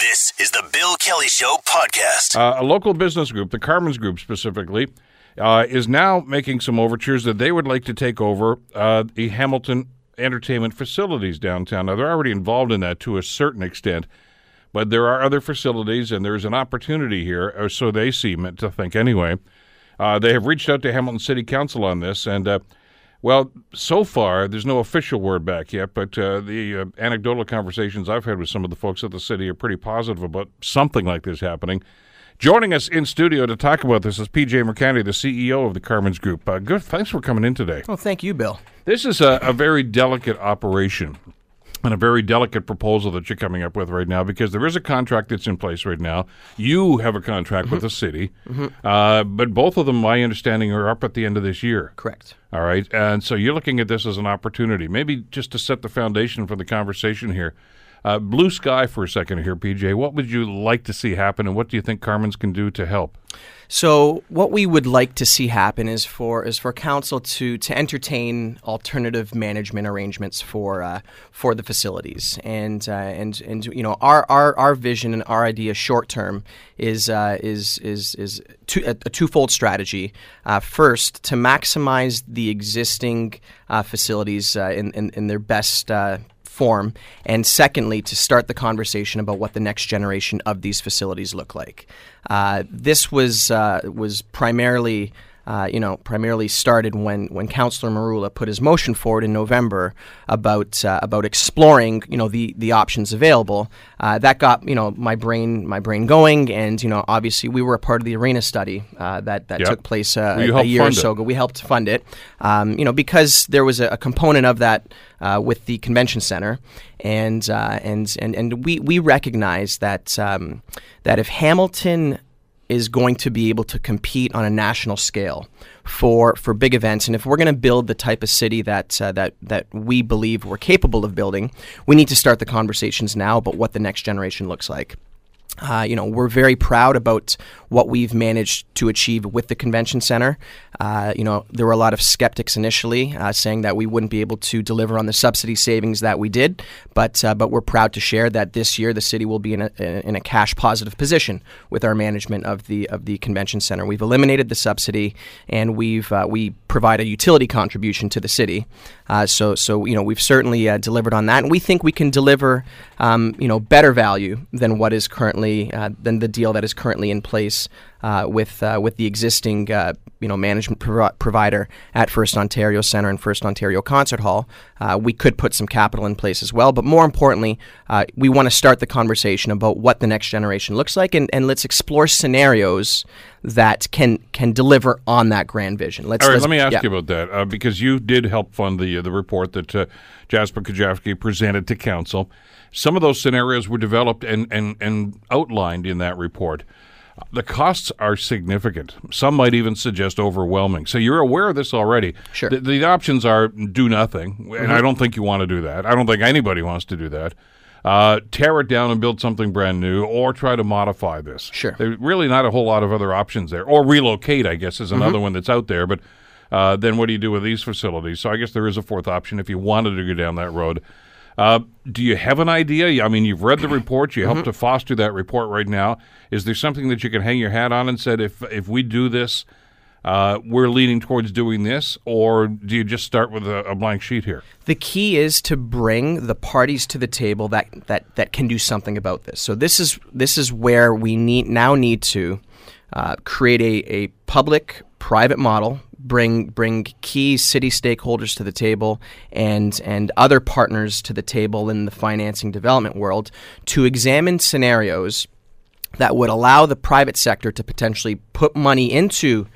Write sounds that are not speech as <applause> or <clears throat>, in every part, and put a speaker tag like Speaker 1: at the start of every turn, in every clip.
Speaker 1: This is the Bill Kelly Show podcast.
Speaker 2: Uh, a local business group, the Carmen's Group specifically, uh, is now making some overtures that they would like to take over uh, the Hamilton entertainment facilities downtown. Now, they're already involved in that to a certain extent, but there are other facilities, and there's an opportunity here, or so they seem to think anyway. Uh, they have reached out to Hamilton City Council on this, and uh, well, so far, there's no official word back yet, but uh, the uh, anecdotal conversations I've had with some of the folks at the city are pretty positive about something like this happening. Joining us in studio to talk about this is PJ Mercanti, the CEO of the Carmen's Group. Uh, good, thanks for coming in today.
Speaker 3: Well, thank you, Bill.
Speaker 2: This is a, a very delicate operation and a very delicate proposal that you're coming up with right now because there is a contract that's in place right now. You have a contract
Speaker 3: Mm-hmm.
Speaker 2: with the city, uh, but both of them, my understanding, are up at the end of this year.
Speaker 3: Correct.
Speaker 2: All right. And so you're looking at this as an opportunity, maybe just to set the foundation for the conversation here. Uh, blue sky for a second here, PJ. What would you like to see happen, and what do you think Carmen's can do to help?
Speaker 3: So, what we would like to see happen is for is for council to to entertain alternative management arrangements for uh, for the facilities, and uh, and and you know our, our our vision and our idea short term is uh, is is is two, a, a twofold strategy. Uh, first, to maximize the existing uh, facilities uh, in, in in their best. Form, and secondly, to start the conversation about what the next generation of these facilities look like. Uh, this was uh, was primarily. Uh, you know, primarily started when, when Councillor Merulla put his motion forward in November about uh, about exploring, you know, the, the options available. Uh, that got you know my brain my brain going, and you know, obviously we were a part of the arena study uh, that that
Speaker 2: Yep.
Speaker 3: took place uh, a, a year or so ago. We helped fund it, um, you know, because there was a, a component of that uh, with the convention center, and uh, and and and we we recognize that um, that if Hamilton is going to be able to compete on a national scale for for big events, and if we're going to build the type of city that uh, that that we believe we're capable of building, we need to start the conversations now about what the next generation looks like. Uh, you know, we're very proud about what we've managed to achieve with the convention center. Uh, you know, there were a lot of skeptics initially uh, saying that we wouldn't be able to deliver on the subsidy savings that we did, but uh, but we're proud to share that this year the city will be in a in a cash positive position with our management of the of the convention center. We've eliminated the subsidy, and we've uh, we provide a utility contribution to the city. Uh, so so you know we've certainly uh, delivered on that, and we think we can deliver um, you know better value than what is currently than the deal that is currently in place uh, with uh, with the existing uh, you know management provi- provider at First Ontario Centre and First Ontario Concert Hall. Uh, we could put some capital in place as well, but more importantly, uh, we want to start the conversation about what the next generation looks like, and, and let's explore scenarios that can can deliver on that grand vision. Let's
Speaker 2: All right,
Speaker 3: let's-
Speaker 2: let me ask
Speaker 3: yeah.
Speaker 2: you about that uh, because you did help fund the uh, the report that uh, Jasper Kujavsky presented to council. Some of those scenarios were developed and, and, and outlined in that report. The costs are significant. Some might even suggest overwhelming. So you're aware of this already.
Speaker 3: Sure. Mm-hmm.
Speaker 2: The, the options are do nothing, and I don't think you want to do that. I don't think anybody wants to do that. Uh, tear it down and build something brand new, or try to modify this.
Speaker 3: Sure.
Speaker 2: There's really not a whole lot of other options there. Or relocate, I guess, is another one that's out there. But uh, then what do you do with these facilities? So I guess there is a fourth option if you wanted to go down that road. Uh, do you have an idea? I mean, you've read the <clears throat> report. You helped to foster that report right now. Is there something that you can hang your hat on and said, if if we do this, uh, we're leaning towards doing this, or do you just start with a, a blank sheet here?
Speaker 3: The key is to bring the parties to the table that, that, that can do something about this. So this is this is where we need now need to uh, create a, a public private model, bring bring key city stakeholders to the table and and other partners to the table in the financing development world to examine scenarios that would allow the private sector to potentially put money into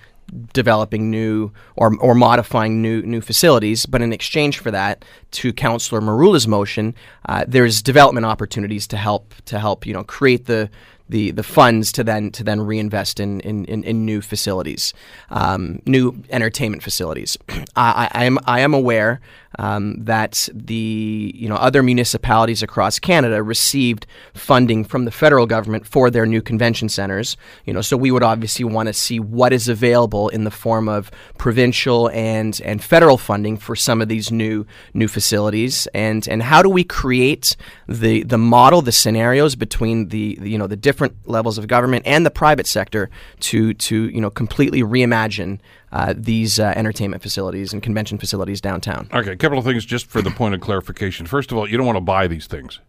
Speaker 3: developing new or, or modifying new new facilities. But in exchange for that, to Councillor Merulla's motion, uh, there's development opportunities to help to help you know create the the, the funds to then to then reinvest in in, in, in new facilities, um, new entertainment facilities. <clears throat> I, I am I am aware um, that the you know other municipalities across Canada received funding from the federal government for their new convention centers. You know, so we would obviously want to see what is available in the form of provincial and and federal funding for some of these new new facilities, and and how do we create the the model, the scenarios between the, the you know the different levels of government and the private sector to to you know completely reimagine uh, these uh, entertainment facilities and convention facilities downtown.
Speaker 2: Okay, a couple of things just for the point of clarification. First of all, you don't want to buy these things.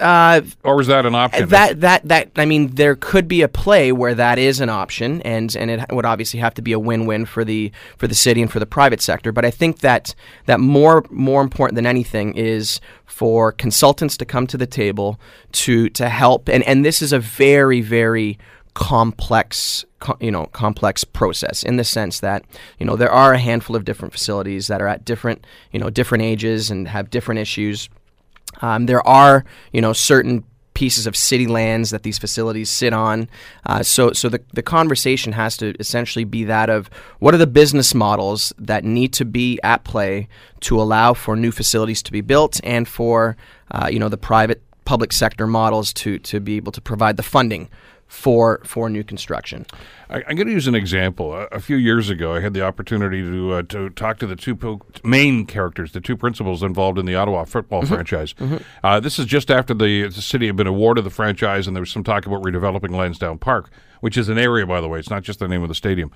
Speaker 3: Uh,
Speaker 2: or is that an option?
Speaker 3: That that that I mean, there could be a play where that is an option, and and it would obviously have to be a win-win for the for the city and for the private sector. But I think that that more more important than anything is for consultants to come to the table to to help, and and this is a very very complex you know complex process in the sense that you know there are a handful of different facilities that are at different you know different ages and have different issues um, there are, you know, certain pieces of city lands that these facilities sit on. Uh, so, so the, the conversation has to essentially be that of what are the business models that need to be at play to allow for new facilities to be built and for, uh, you know, the private public sector models to, to be able to provide the funding for for new construction.
Speaker 2: I, am going to use an example. A, a, few years ago, I had the opportunity to uh, to talk to the two po- main characters, the two principals involved in the Ottawa football mm-hmm. franchise. Mm-hmm. Uh, this is just after the, the city had been awarded the franchise, and there was some talk about redeveloping Lansdowne Park, which is an area, by the way. It's not just the name of the stadium.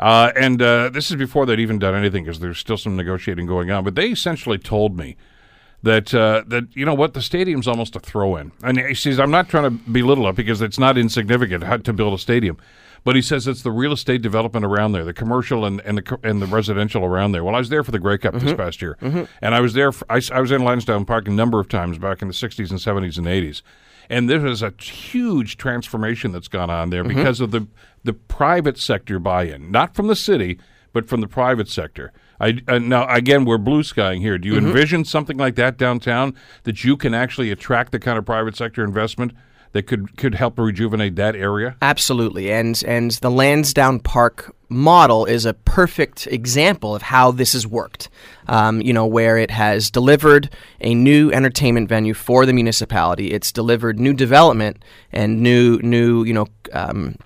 Speaker 2: Uh, and uh, this is before they'd even done anything because there's still some negotiating going on. But they essentially told me that uh, that you know what the stadium's almost a throw-in. And he says I'm not trying to belittle it because it's not insignificant to build a stadium, but he says it's the real estate development around there, the commercial and, and the and the residential around there. Well, I was there for the Grey Cup mm-hmm. this past year, mm-hmm. and I was there. For, I, I was in Lansdowne Park a number of times back in the 60s and 70s and 80s. And there is a huge transformation that's gone on there mm-hmm. because of the the private sector buy-in, not from the city, but from the private sector. I, uh, now again, we're blue skying here. Do you mm-hmm. envision something like that downtown that you can actually attract the kind of private sector investment that could could help rejuvenate that area?
Speaker 3: Absolutely, and and the Lansdowne Park model is a perfect example of how this has worked. Um, you know, where it has delivered a new entertainment venue for the municipality. It's delivered new development and new new you know. Um,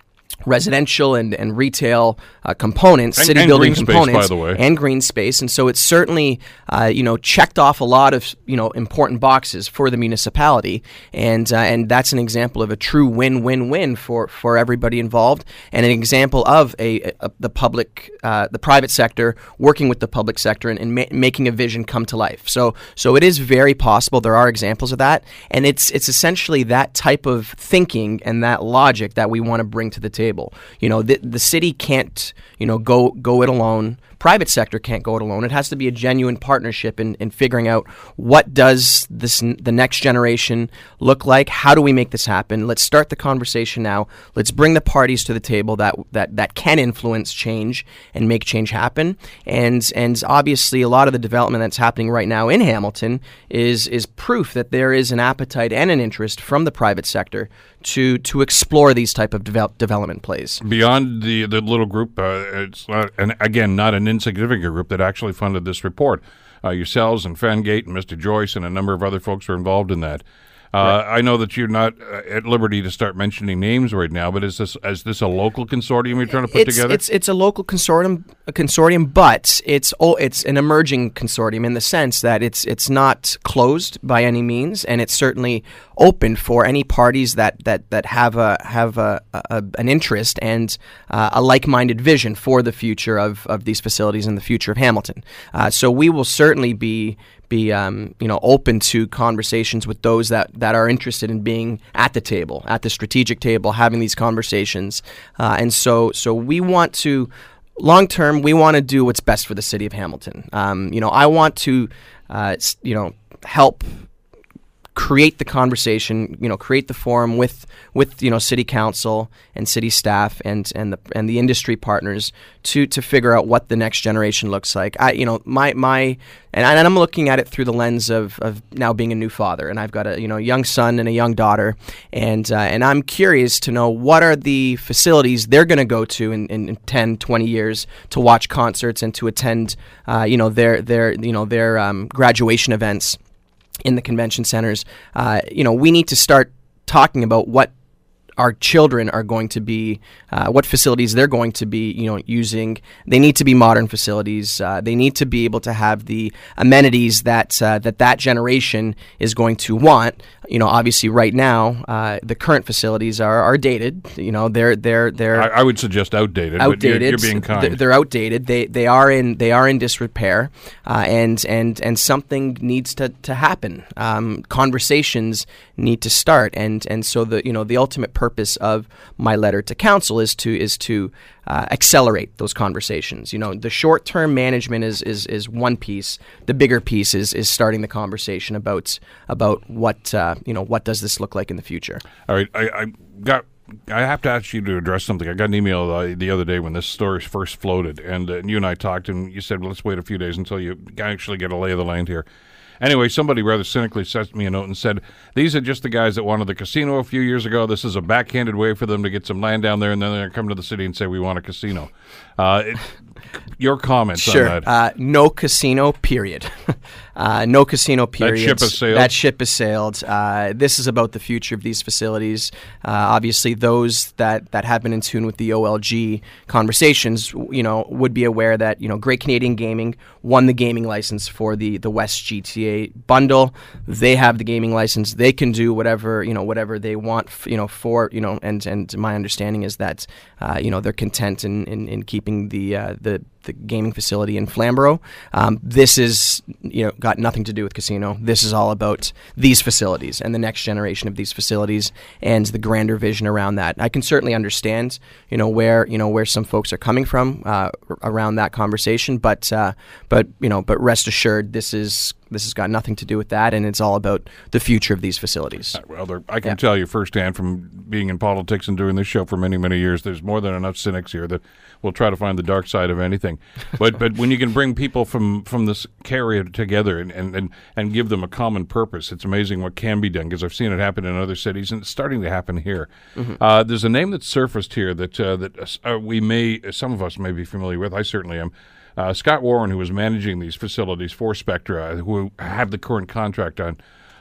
Speaker 3: residential and, and retail uh, components,
Speaker 2: and,
Speaker 3: city
Speaker 2: and
Speaker 3: building
Speaker 2: components, space,
Speaker 3: and green space. And so it's certainly, uh, you know, checked off a lot of, you know, important boxes for the municipality. And, uh, and that's an example of a true win-win-win for, for everybody involved and an example of a, a the public, uh, the private sector working with the public sector and, and ma- making a vision come to life. So, so it is very possible. There are examples of that. And it's, it's essentially that type of thinking and that logic that we want to bring to the table table. You know, the, the city can't, you know, go go it alone private sector can't go it alone. It has to be a genuine partnership in, in figuring out what does this the next generation look like. How do we make this happen? Let's start the conversation now. Let's bring the parties to the table that that that can influence change and make change happen. And and obviously, a lot of the development that's happening right now in Hamilton is is proof that there is an appetite and an interest from the private sector to to explore these type of develop, development plays
Speaker 2: beyond the the little group. Uh, it's not, and again not an insignificant group that actually funded this report. Uh, yourselves and Fengate and Mr. Joyce and a number of other folks were involved in that. Uh, right. I know that you're not uh, at liberty to start mentioning names right now, but is this is this a local consortium you're trying to put
Speaker 3: it's,
Speaker 2: together?
Speaker 3: It's it's a local consortium, a consortium, but it's oh, it's an emerging consortium in the sense that it's it's not closed by any means, and it's certainly open for any parties that that, that have a have a, a an interest and uh, a like-minded vision for the future of, of these facilities and the future of Hamilton. Uh, so we will certainly be be um, you know open to conversations with those that, that are interested in being at the table, at the strategic table, having these conversations. Uh, and so so we want to long term we want to do what's best for the city of Hamilton. Um, you know I want to uh, you know help create the conversation, you know, create the forum with with you know city council and city staff and and the and the industry partners to to figure out what the next generation looks like. I you know my my and, and I'm looking at it through the lens of, of now being a new father, and I've got a you know young son and a young daughter, and uh, and I'm curious to know what are the facilities they're going to go to in, in 10, 20 years to watch concerts and to attend uh, you know their their you know their um, graduation events in the convention centers. Uh, you know we need to start talking about what our children are going to be, uh, what facilities they're going to be, you know, using. They need to be modern facilities. Uh, they need to be able to have the amenities that uh, that that generation is going to want. You know, obviously, right now, uh, the current facilities are, are dated. You know, they're they're they're.
Speaker 2: I, I would suggest outdated.
Speaker 3: Outdated.
Speaker 2: You're, you're, being kind.
Speaker 3: They're, they're, outdated. They they are in they are in disrepair, uh, and and and something needs to to happen. Um, conversations need to start, and and so the you know the ultimate purpose of my letter to council is to is to uh, accelerate those conversations. You know, the short term management is, is is one piece. The bigger piece is is starting the conversation about about what uh, you know what does this look like in the future.
Speaker 2: All right, I, I got I have to ask you to address something. I got an email uh, the other day when this story first floated, and, uh, and you and I talked, and you said, well, let's wait a few days until you actually get a lay of the land here. Anyway, somebody rather cynically sent me a note and said, These are just the guys that wanted the casino a few years ago. This is a backhanded way for them to get some land down there, and then they're going to come to the city and say, We want a casino. Uh, it, your comments
Speaker 3: sure.
Speaker 2: on that?
Speaker 3: Uh, no casino, period. <laughs> uh, no casino, period.
Speaker 2: That ship has sailed.
Speaker 3: That ship has sailed. Uh, this is about the future of these facilities. Uh, obviously, those that, that have been in tune with the OLG conversations, you know, would be aware that you know Great Canadian Gaming won the gaming license for the the West GTA bundle. They have the gaming license. They can do whatever you know whatever they want. F- you know for you know and and my understanding is that uh, you know they're content in, in, in keeping the uh, the the gaming facility in Flamborough. Um, this is you know got nothing to do with casino. This is all about these facilities and the next generation of these facilities and the grander vision around that. I can certainly understand you know where you know where some folks are coming from uh, around that conversation, but uh, but you know but rest assured this is this has got nothing to do with that, and it's all about the future of these facilities. Uh,
Speaker 2: well, I can yeah. tell you firsthand from being in politics and doing this show for many, many years, there's more than enough cynics here that will try to find the dark side of anything. But but when you can bring people from from this carrier together and, and, and, and give them a common purpose, it's amazing what can be done because I've seen it happen in other cities, and it's starting to happen here. Mm-hmm. Uh, there's a name that surfaced here that uh, that uh, we may, some of us may be familiar with. I certainly am. Uh, Scott Warren, who was managing these facilities for Spectra, who have the current contract on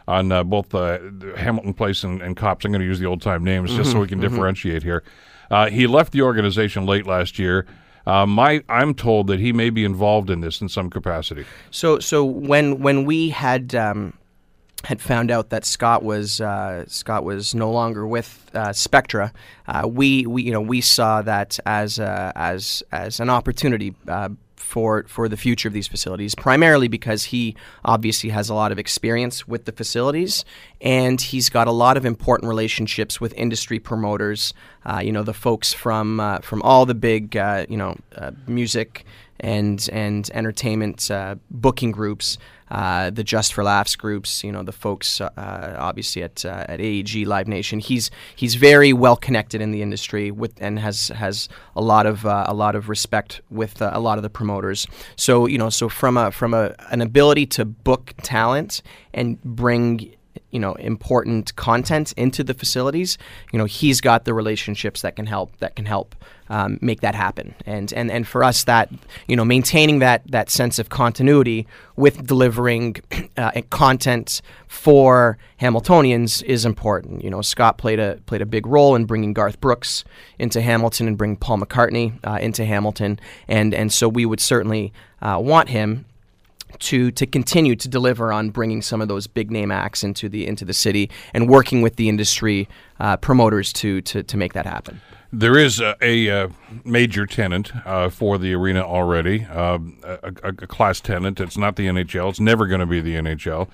Speaker 2: on uh, both uh, Hamilton Place and, and Copps. I'm going to use the old time names just mm-hmm, so we can mm-hmm. differentiate here. Uh, he left the organization late last year. Uh, my, I'm told that he may be involved in this in some capacity.
Speaker 3: So, so when when we had um, had found out that Scott was uh, Scott was no longer with uh, Spectra, uh, we, we you know we saw that as as as an opportunity uh, for for the future of these facilities, primarily because he obviously has a lot of experience with the facilities, and he's got a lot of important relationships with industry promoters. Uh, you know, the folks from uh, from all the big uh, you know uh, music and and entertainment uh, booking groups uh, the Just for Laughs groups, you know, the folks uh, obviously at uh, at AEG Live Nation. He's he's very well connected in the industry with and has has a lot of uh, a lot of respect with uh, a lot of the promoters. So you know, so from a from a an ability to book talent and bring you know important content into the facilities you know he's got the relationships that can help that can help um, make that happen. And and and for us that you know maintaining that that sense of continuity with delivering <clears throat> uh, content for Hamiltonians is important. You know Scott played a played a big role in bringing Garth Brooks into Hamilton and bringing Paul McCartney uh, into Hamilton. And and so we would certainly uh, want him to to continue to deliver on bringing some of those big name acts into the into the city and working with the industry uh, promoters to, to to make that happen.
Speaker 2: There is a, a, a uh, major tenant uh, for the arena already, uh, a, a, class tenant. It's not the NHL. It's never going to be the NHL.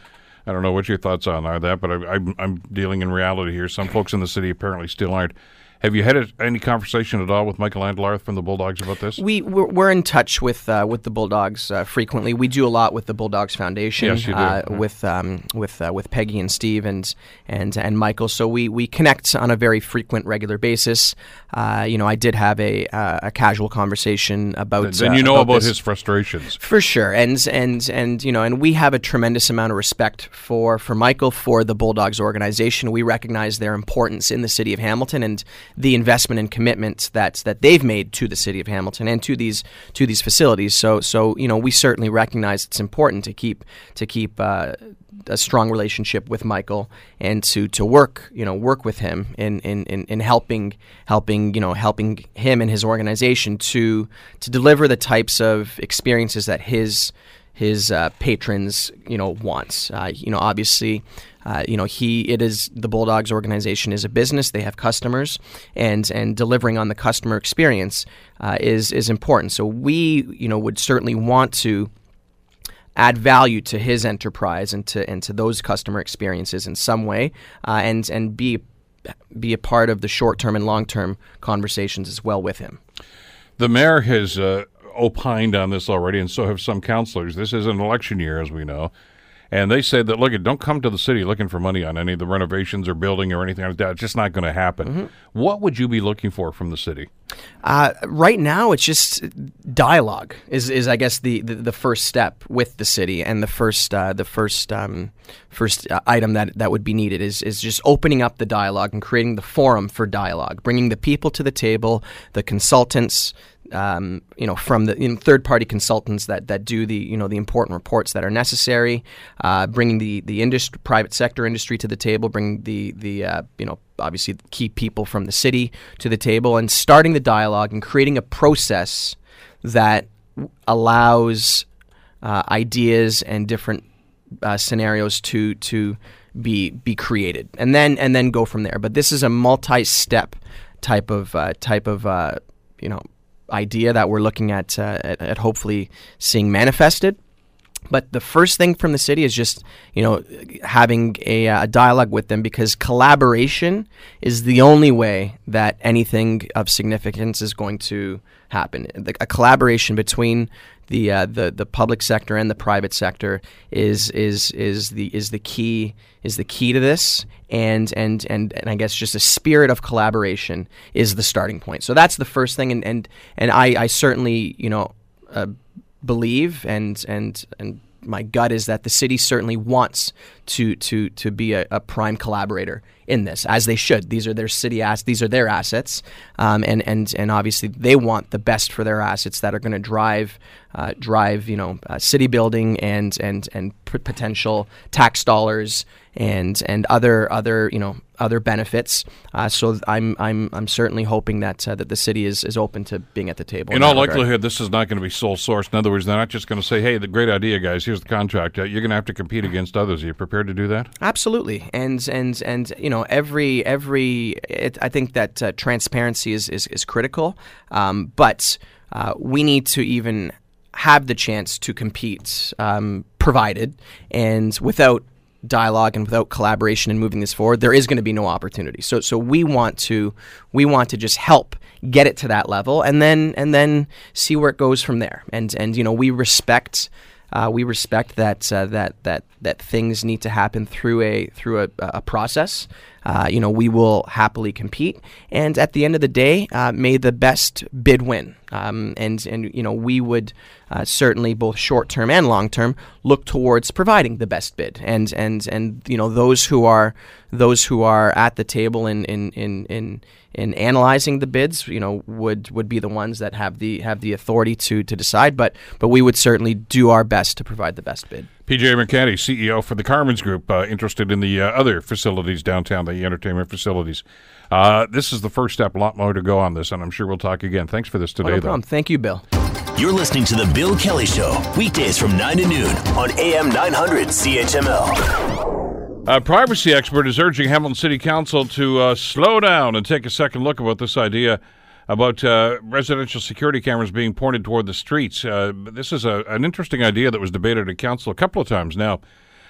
Speaker 2: I don't know what your thoughts on are that, but I, I'm dealing in reality here. Some folks in the city apparently still aren't. Have you had a, any conversation at all with Michael Andlauer from the Bulldogs about this?
Speaker 3: We we're, we're in touch with uh, with the Bulldogs uh, frequently. We do a lot with the Bulldogs Foundation.
Speaker 2: Yes, you do.
Speaker 3: Uh,
Speaker 2: Yeah.
Speaker 3: With um, with uh, with Peggy and Steve and and and Michael. So we we connect on a very frequent, regular basis. Uh, you know, I did have a uh, a casual conversation about.
Speaker 2: then you know about,
Speaker 3: this.
Speaker 2: his frustrations.
Speaker 3: For sure, and and and you know, and we have a tremendous amount of respect for for Michael for the Bulldogs organization. We recognize their importance in the city of Hamilton and the investment and commitment that that they've made to the city of Hamilton and to these to these facilities. So so you know, we certainly recognize it's important to keep to keep. Uh, a strong relationship with Michael and to, to work you know work with him in, in, in, in helping helping you know helping him and his organization to to deliver the types of experiences that his his uh, patrons you know wants uh, you know obviously uh, you know he it is the Bulldogs organization is a business they have customers and and delivering on the customer experience uh, is is important so we you know would certainly want to add value to his enterprise and to and to those customer experiences in some way, uh, and and be be a part of the short term and long term conversations as well with him.
Speaker 2: The mayor has uh, opined on this already, and so have some councilors. This is an election year, as we know. And they said that, look, don't come to the city looking for money on any of the renovations or building or anything like that. It's just not going to happen. What would you be looking for from the city?
Speaker 3: Uh, right now, it's just dialogue is, is I guess the, the, the first step with the city, and the first uh, the first um, first uh, item that, that would be needed is is just opening up the dialogue and creating the forum for dialogue, bringing the people to the table, the consultants. Um, you know, from the you know, third-party consultants that, that do the you know the important reports that are necessary, uh, bringing the the industry, private sector industry to the table, bringing the the uh, you know obviously key people from the city to the table, and starting the dialogue and creating a process that allows uh, ideas and different uh, scenarios to to be be created, and then and then go from there. But this is a multi-step type of uh, type of uh, you know idea that we're looking at, uh, at at hopefully seeing manifested. But the first thing from the city is just you know having a, uh, a dialogue with them because collaboration is the only way that anything of significance is going to happen. A collaboration between the, uh, the the public sector and the private sector is is is the is the key is the key to this and and and and I guess just a spirit of collaboration is the starting point. So that's the first thing and and and I, I certainly you know uh, believe and and and my gut is that the city certainly wants to to to be a, a prime collaborator in this, as they should. These are their city ass. These are their assets, um, and and and obviously they want the best for their assets that are going to drive uh, drive you know uh, city building and and and p- potential tax dollars and and other other you know other benefits. Uh, so I'm I'm I'm certainly hoping that uh, that the city is is open to being at the table.
Speaker 2: In
Speaker 3: that
Speaker 2: all
Speaker 3: regard.
Speaker 2: likelihood, this is not going to be sole source. In other words, they're not just going to say, "Hey, the great idea, guys. Here's the contract." Uh, You're going to have to compete against others. Are you prepared to do that?
Speaker 3: Absolutely, and and and you know every every it, I think that uh, transparency is is, is critical, um, but uh, we need to even have the chance to compete, um, provided and without dialogue and without collaboration and moving this forward, there is going to be no opportunity. So so we want to we want to just help get it to that level and then and then see where it goes from there. And and you know we respect uh, we respect that uh, that that that things need to happen through a through a, a process. Uh, you know, we will happily compete, and at the end of the day, uh, may the best bid win. Um, and and you know, we would uh, certainly both short term and long term look towards providing the best bid. And and and you know, those who are those who are at the table in in in in in analyzing the bids, you know, would would be the ones that have the have the authority to to decide. But but we would certainly do our best to provide the best bid.
Speaker 2: PJ Mercanti, CEO for the Carmen's Group, uh, interested in the uh, other facilities downtown, the entertainment facilities. Uh, this is the first step. A lot more to go on this, and I'm sure we'll talk again. Thanks for this today,
Speaker 3: no
Speaker 2: though.
Speaker 3: Thank you, Bill.
Speaker 1: You're listening to The Bill Kelly Show, weekdays from 9 to noon on AM 900 CHML.
Speaker 2: A privacy expert is urging Hamilton City Council to uh, slow down and take a second look about this idea about uh, residential security cameras being pointed toward the streets. Uh, this is a, an interesting idea that was debated at council a couple of times now.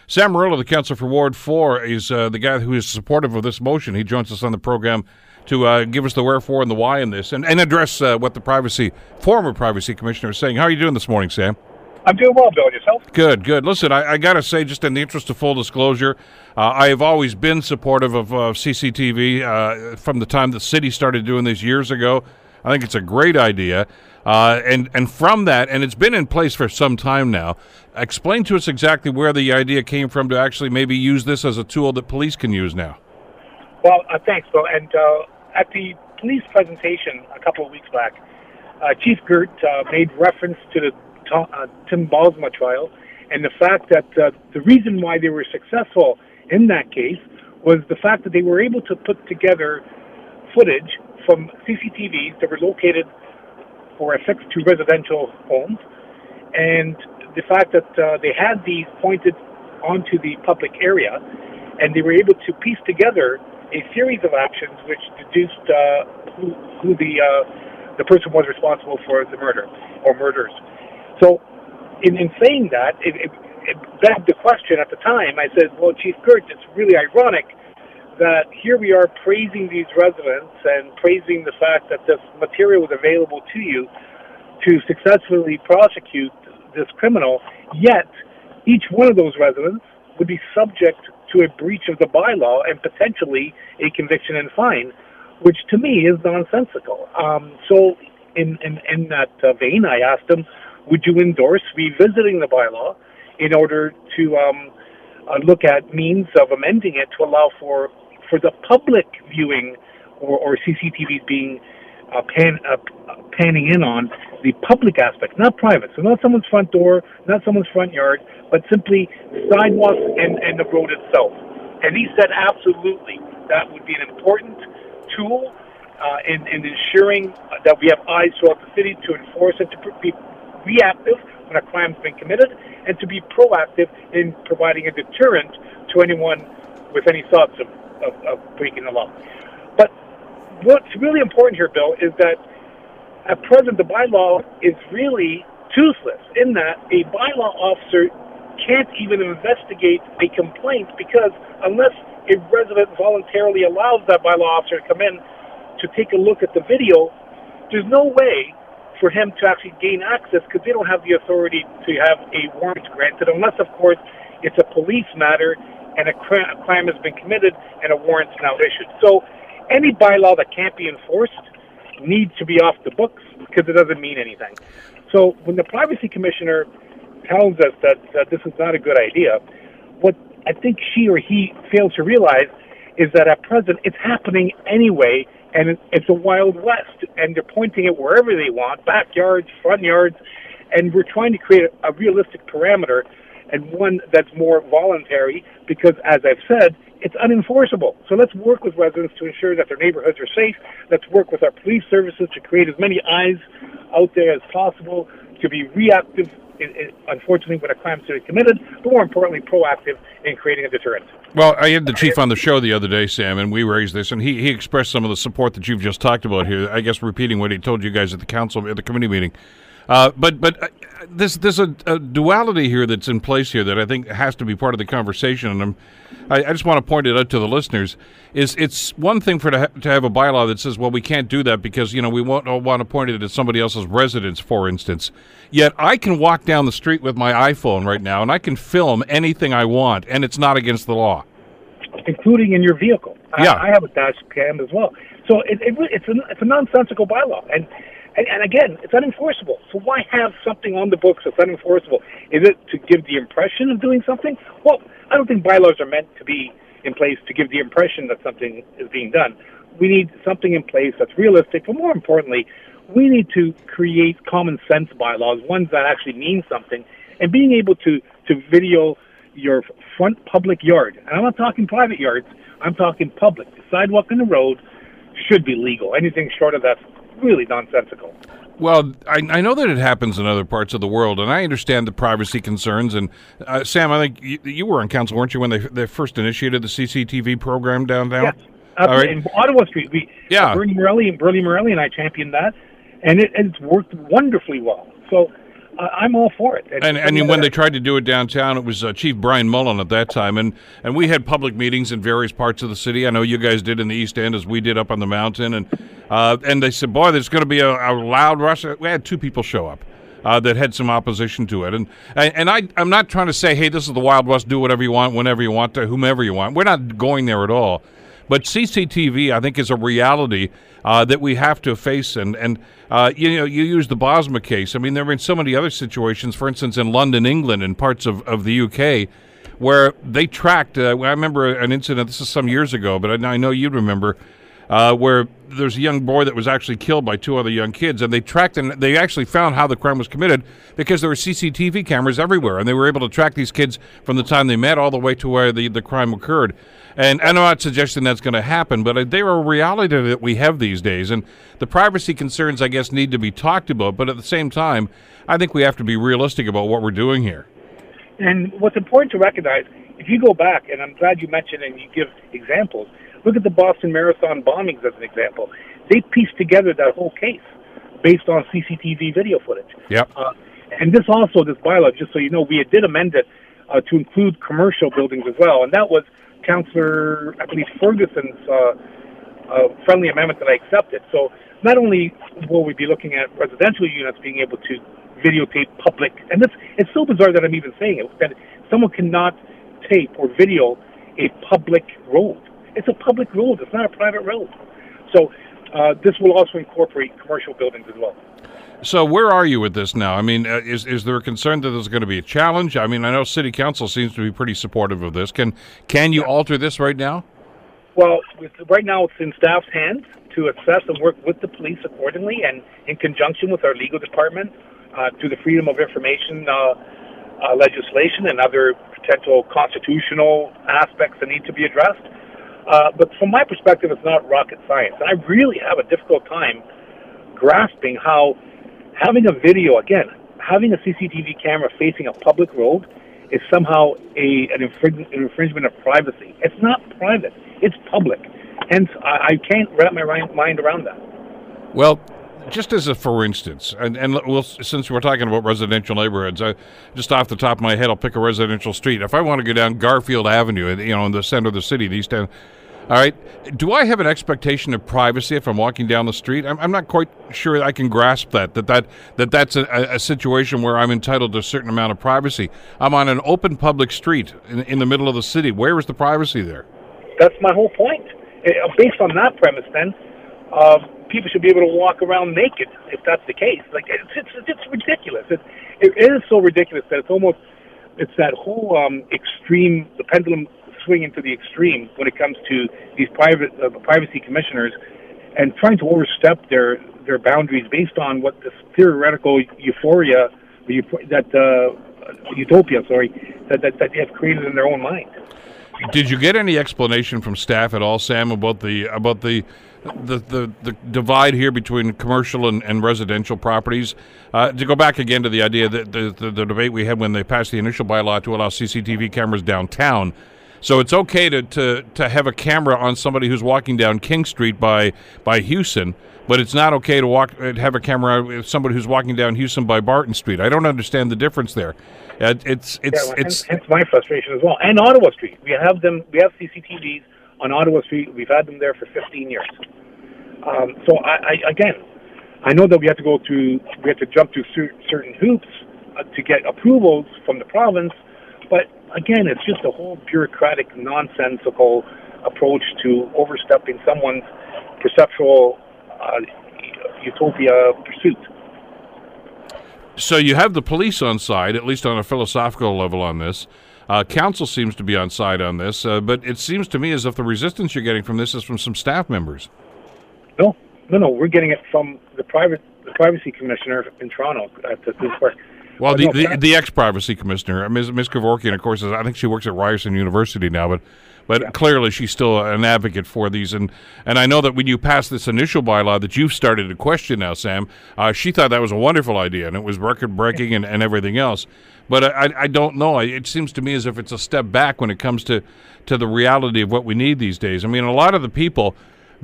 Speaker 2: Sam Merulla, the councillor for Ward 4, is uh, the guy who is supportive of this motion. He joins us on the program to uh, give us the wherefore and the why in this and, and address uh, what the privacy former privacy commissioner is saying. How are you doing this morning, Sam?
Speaker 4: I'm doing well, Bill. Yourself?
Speaker 2: Good, good. Listen, I, I got to say, just in the interest of full disclosure, uh, I have always been supportive of uh, CCTV uh, from the time the city started doing this years ago. I think it's a great idea. Uh, and, and from that, and it's been in place for some time now, explain to us exactly where the idea came from to actually maybe use this as a tool that police can use now.
Speaker 4: Well, uh, thanks, Bill. And uh, at the police presentation a couple of weeks back, Chief Girt made reference to the uh, Tim Bosma trial, and the fact that uh, the reason why they were successful in that case was the fact that they were able to put together footage from CCTVs that were located or affixed to residential homes, and the fact that uh, they had these pointed onto the public area, and they were able to piece together a series of actions which deduced uh, who, who the uh, the person was responsible for the murder or murders. So, in, in saying that, it, it, it begged the question at the time. I said, well, Chief Girt, it's really ironic that here we are praising these residents and praising the fact that this material was available to you to successfully prosecute this criminal, yet each one of those residents would be subject to a breach of the bylaw and potentially a conviction and fine, which to me is nonsensical. Um, so, in, in, in that uh, vein, I asked him, would you endorse revisiting the bylaw in order to um, uh, look at means of amending it to allow for for the public viewing or, or CCTVs being uh, pan, uh, panning in on the public aspect, not private. So not someone's front door, not someone's front yard, but simply sidewalks and, and the road itself. And he said absolutely that would be an important tool uh, in, in ensuring that we have eyes throughout the city to enforce it, to be reactive when a crime's been committed and to be proactive in providing a deterrent to anyone with any thoughts of, of, of breaking the law. But what's really important here, Bill, is that at present the bylaw is really toothless in that a bylaw officer can't even investigate a complaint because unless a resident voluntarily allows that bylaw officer to come in to take a look at the video, there's no way for him to actually gain access because they don't have the authority to have a warrant granted, unless, of course, it's a police matter and a, cr- a crime has been committed and a warrant's now issued. So any bylaw that can't be enforced needs to be off the books because it doesn't mean anything. So when the privacy commissioner tells us that, that this is not a good idea, what I think she or he fails to realize is that at present it's happening anyway and it's a wild west, and they're pointing it wherever they want, backyards, front yards, and we're trying to create a, realistic parameter and one that's more voluntary because, as I've said, it's unenforceable. So let's work with residents to ensure that their neighborhoods are safe. Let's work with our police services to create as many eyes out there as possible to be reactive unfortunately, when a crime is committed, but more importantly, proactive in creating a deterrent.
Speaker 2: Well, I had the chief on the show the other day, Sam, and we raised this, and he, he expressed some of the support that you've just talked about here. I guess repeating what he told you guys at the council at the committee meeting. Uh, but but uh, there's there's a, a, duality here that's in place here that I think has to be part of the conversation, and I'm, I, I just want to point it out to the listeners. Is it's one thing for to, ha- to have a bylaw that says, well, we can't do that because you know we won't want to point it at somebody else's residence, for instance. Yet I can walk down the street with my iPhone right now, and I can film anything I want, and it's not against the law,
Speaker 4: including in your vehicle.
Speaker 2: Yeah,
Speaker 4: I, I have a dash cam as well. So it, it, it's a, it's a nonsensical bylaw, and and, and again, it's unenforceable. So why have something on the books that's unenforceable? Is it to give the impression of doing something? Well, I don't think bylaws are meant to be in place to give the impression that something is being done. We need something in place that's realistic, but more importantly, we need to create common sense bylaws, ones that actually mean something, and being able to, to video your front public yard. And I'm not talking private yards, I'm talking public. The sidewalk and the road should be legal. Anything short of that really nonsensical.
Speaker 2: Well, I, I, know that it happens in other parts of the world, and I understand the privacy concerns. And uh, Sam, I think you, you, were on council, weren't you, when they they first initiated the CCTV program downtown?
Speaker 4: Yes, All right. in Ottawa Street. We,
Speaker 2: yeah,
Speaker 4: Bernie Morelli and Bernie Morelli and I championed that, and it, it's worked wonderfully well. So, I'm all for it.
Speaker 2: And and when they tried to do it downtown, it was uh, Chief Brian Mullan at that time, and and we had public meetings in various parts of the city. I know you guys did in the East End, as we did up on the mountain, and uh, and they said, boy, there's going to be a, a loud rush. We had two people show up. Uh, that had some opposition to it, and and I I'm not trying to say, hey, this is the Wild West, do whatever you want, whenever you want, to whomever you want. We're not going there at all. But CCTV, I think, is a reality uh, that we have to face. And and uh, you know, you use the Bosma case. I mean, there have been so many other situations. For instance, in London, England, and parts of, of the UK, where they tracked. Uh, I remember an incident. This is some years ago, but I, I know you'd remember. Uh, where there's a young boy that was actually killed by two other young kids, and they tracked and they actually found how the crime was committed because there were CCTV cameras everywhere, and they were able to track these kids from the time they met all the way to where the, the crime occurred. And, and I'm not suggesting that's going to happen, but they're a reality that we have these days. And the privacy concerns, I guess, need to be talked about. But at the same time, I think we have to be realistic about what we're doing here.
Speaker 4: And what's important to recognize, if you go back, and I'm glad you mentioned and you give examples, look at the Boston Marathon bombings as an example. They pieced together that whole case based on CCTV video footage.
Speaker 2: Yep. Uh,
Speaker 4: and this also, this bylaw, just so you know, we did amend it uh, to include commercial buildings as well. And that was Councillor, I believe, Ferguson's uh, uh, friendly amendment that I accepted. So not only will we be looking at residential units being able to videotape public, and this it's so bizarre that I'm even saying it, that someone cannot tape or video a public road. It's a public road. It's not a private road. So uh, this will also incorporate commercial buildings as well.
Speaker 2: So where are you with this now? I mean, uh, is is there a concern that there's going to be a challenge? I mean, I know City Council seems to be pretty supportive of this. Can can you alter this right now?
Speaker 4: Well, right now it's in staff's hands to assess and work with the police accordingly, and in conjunction with our legal department uh, through the Freedom of Information uh, uh, legislation and other potential constitutional aspects that need to be addressed. Uh, but from my perspective, it's not rocket science. And I really have a difficult time grasping how having a video again, having a CCTV camera facing a public road is somehow a an, infring, an infringement of privacy. It's not private; it's public. Hence, I, I can't wrap my mind around that.
Speaker 2: Well, just as a for instance, and, and we'll, since we're talking about residential neighborhoods, I, just off the top of my head, I'll pick a residential street. If I want to go down Garfield Avenue, you know, in the center of the city, the East End, all right. Do I have an expectation of privacy if I'm walking down the street? I'm, I'm not quite sure I can grasp that. That that that that's a, a, situation where I'm entitled to a certain amount of privacy. I'm on an open public street in, in the middle of the city. Where is the privacy there?
Speaker 4: That's my whole point. Eh, uh, based on that premise, then uh, people should be able to walk around naked if that's the case. Like it's it's, it's ridiculous. It, it is so ridiculous that it's almost it's that whole um, extreme the pendulum swinging to the extreme when it comes to these private uh, privacy commissioners and trying to overstep their their boundaries based on what this theoretical euphoria that uh, utopia, sorry, that, that that they have created in their own mind.
Speaker 2: Did you get any explanation from staff at all, Sam, about the about the the, the, the divide here between commercial and, and residential properties. Uh, to go back again to the idea that the, the, the, debate we had when they passed the initial bylaw to allow CCTV cameras downtown, so it's okay to, to, to have a camera on somebody who's walking down King Street by by Hughson, but it's not okay to walk uh, have a camera with somebody who's walking down Hughson by Barton Street. I don't understand the difference there. Uh, it's it's yeah, well, it's
Speaker 4: hence, hence, my frustration as well. And Ottawa Street, we have them. We have CCTVs on Ottawa Street. We've had them there for 15 years. Um, so I, I again, I know that we have to go through we have to jump through certain hoops uh, to get approvals from the province, but again, it's just a whole bureaucratic, nonsensical approach to overstepping someone's perceptual uh, utopia pursuit.
Speaker 2: So you have the police on side, at least on a philosophical level, on this. Uh, council seems to be on side on this, uh, but it seems to me as if the resistance you're getting from this is from some staff members.
Speaker 4: No, no, no. We're getting it from the private, the privacy commissioner in Toronto at the, this park.
Speaker 2: Well, the, the, the ex privacy commissioner, Ms. Ms. Cavoukian, of course, is, I think she works at Ryerson University now, but but yeah. clearly she's still an advocate for these. And and I know that when you passed this initial bylaw that you've started to question now, Sam, uh, she thought that was a wonderful idea and it was record breaking and, and everything else. But I, I don't know. It seems to me as if it's a step back when it comes to, to the reality of what we need these days. I mean, a lot of the people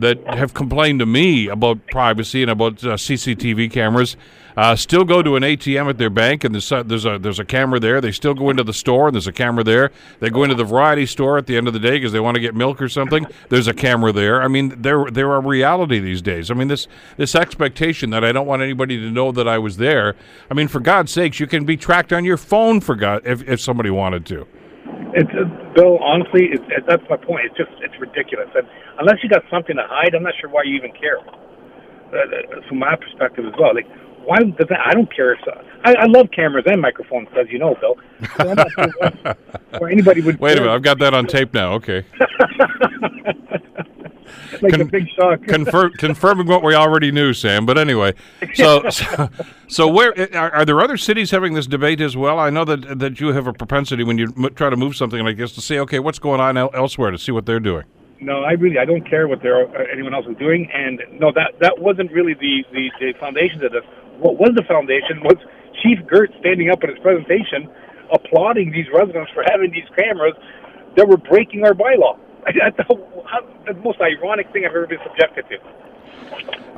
Speaker 2: that have complained to me about privacy and about uh, CCTV cameras uh, still go to an ATM at their bank and there's a, there's a there's a camera there. They still go into the store and there's a camera there. They go into the variety store at the end of the day because they want to get milk or something. There's a camera there. I mean, they're they're a reality these days. I mean, this this expectation that I don't want anybody to know that I was there. I mean, for God's sakes, you can be tracked on your phone for God if if somebody wanted to.
Speaker 4: It's uh, Bill. Honestly, it's, it, that's my point. It's just it's ridiculous. And unless you got something to hide, I'm not sure why you even care. Uh, uh from my perspective as well, like why does that? I don't care if uh, I, I love cameras and microphones, as you know, Bill. So I'm not sure why, anybody would. <laughs>
Speaker 2: Wait a minute, I've got that on tape now. Okay. <laughs>
Speaker 4: like Con- a big shock. <laughs>
Speaker 2: confirm, confirming what we already knew, Sam. But anyway, so <laughs> so, so where are, are, there other cities having this debate as well? I know that that you have a propensity when you m- try to move something like this to say, okay, what's going on el- elsewhere to see what they're doing.
Speaker 4: No, I really I don't care what they're, uh, anyone else is doing, and no, that that wasn't really the the, the foundation of this what was the foundation was Chief Girt standing up in his presentation, applauding these residents for having these cameras that were breaking our bylaw. That's <laughs> the most ironic thing I've ever been subjected to.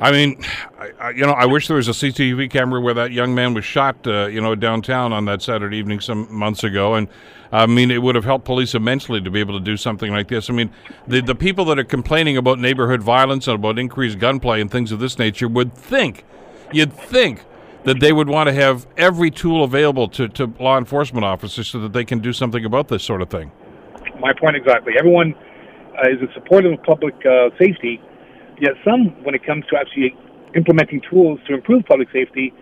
Speaker 2: I mean, I, I, you know, I wish there was a CCTV camera where that young man was shot, uh, you know, downtown on that Saturday evening some months ago, and I mean, it would have helped police immensely to be able to do something like this. I mean, the the people that are complaining about neighborhood violence and about increased gunplay and things of this nature would think You'd think that they would want to have every tool available to, to law enforcement officers so that they can do something about this sort of thing.
Speaker 4: My point exactly. Everyone uh, is in support of public uh, safety, yet some, when it comes to actually implementing tools to improve public safety,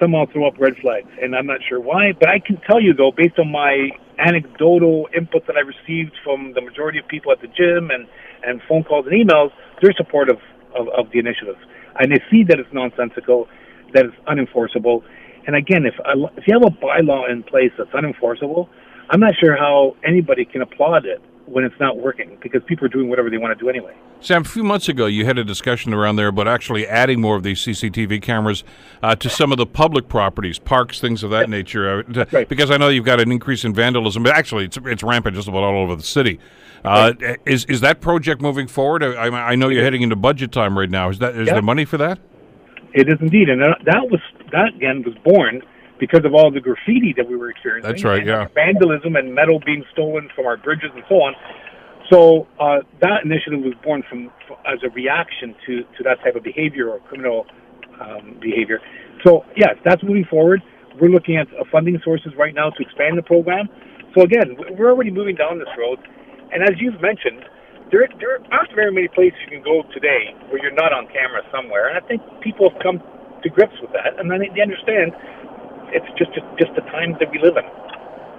Speaker 4: somehow throw up red flags. And I'm not sure why, but I can tell you, though, based on my anecdotal input that I received from the majority of people at the gym and, and phone calls and emails, they're supportive of, of the initiative and they see that it's nonsensical, that it's unenforceable. And again, if if you have a bylaw in place that's unenforceable, I'm not sure how anybody can applaud it when it's not working because people are doing whatever they want to do anyway.
Speaker 2: Sam, a few months ago, you had a discussion around there about actually adding more of these CCTV cameras uh, to some of the public properties, parks, things of that nature. Uh, right. Because I know you've got an increase in vandalism, but actually, it's, it's rampant just about all over the city. Uh, right. Is is that project moving forward? I, I know you're heading into budget time right now. Is that is there money for that?
Speaker 4: It is indeed, and that was that again was born because of all the graffiti that we were experiencing.
Speaker 2: That's right, yeah.
Speaker 4: Vandalism and metal being stolen from our bridges and so on. So uh, that initiative was born from as a reaction to, to that type of behavior or criminal um, behavior. So yes, that's moving forward. We're looking at uh, funding sources right now to expand the program. So again, we're already moving down this road. And as you've mentioned, there, there aren't very many places you can go today where you're not on camera somewhere. And I think people have come to grips with that, and then they understand it's just just the times that we live in.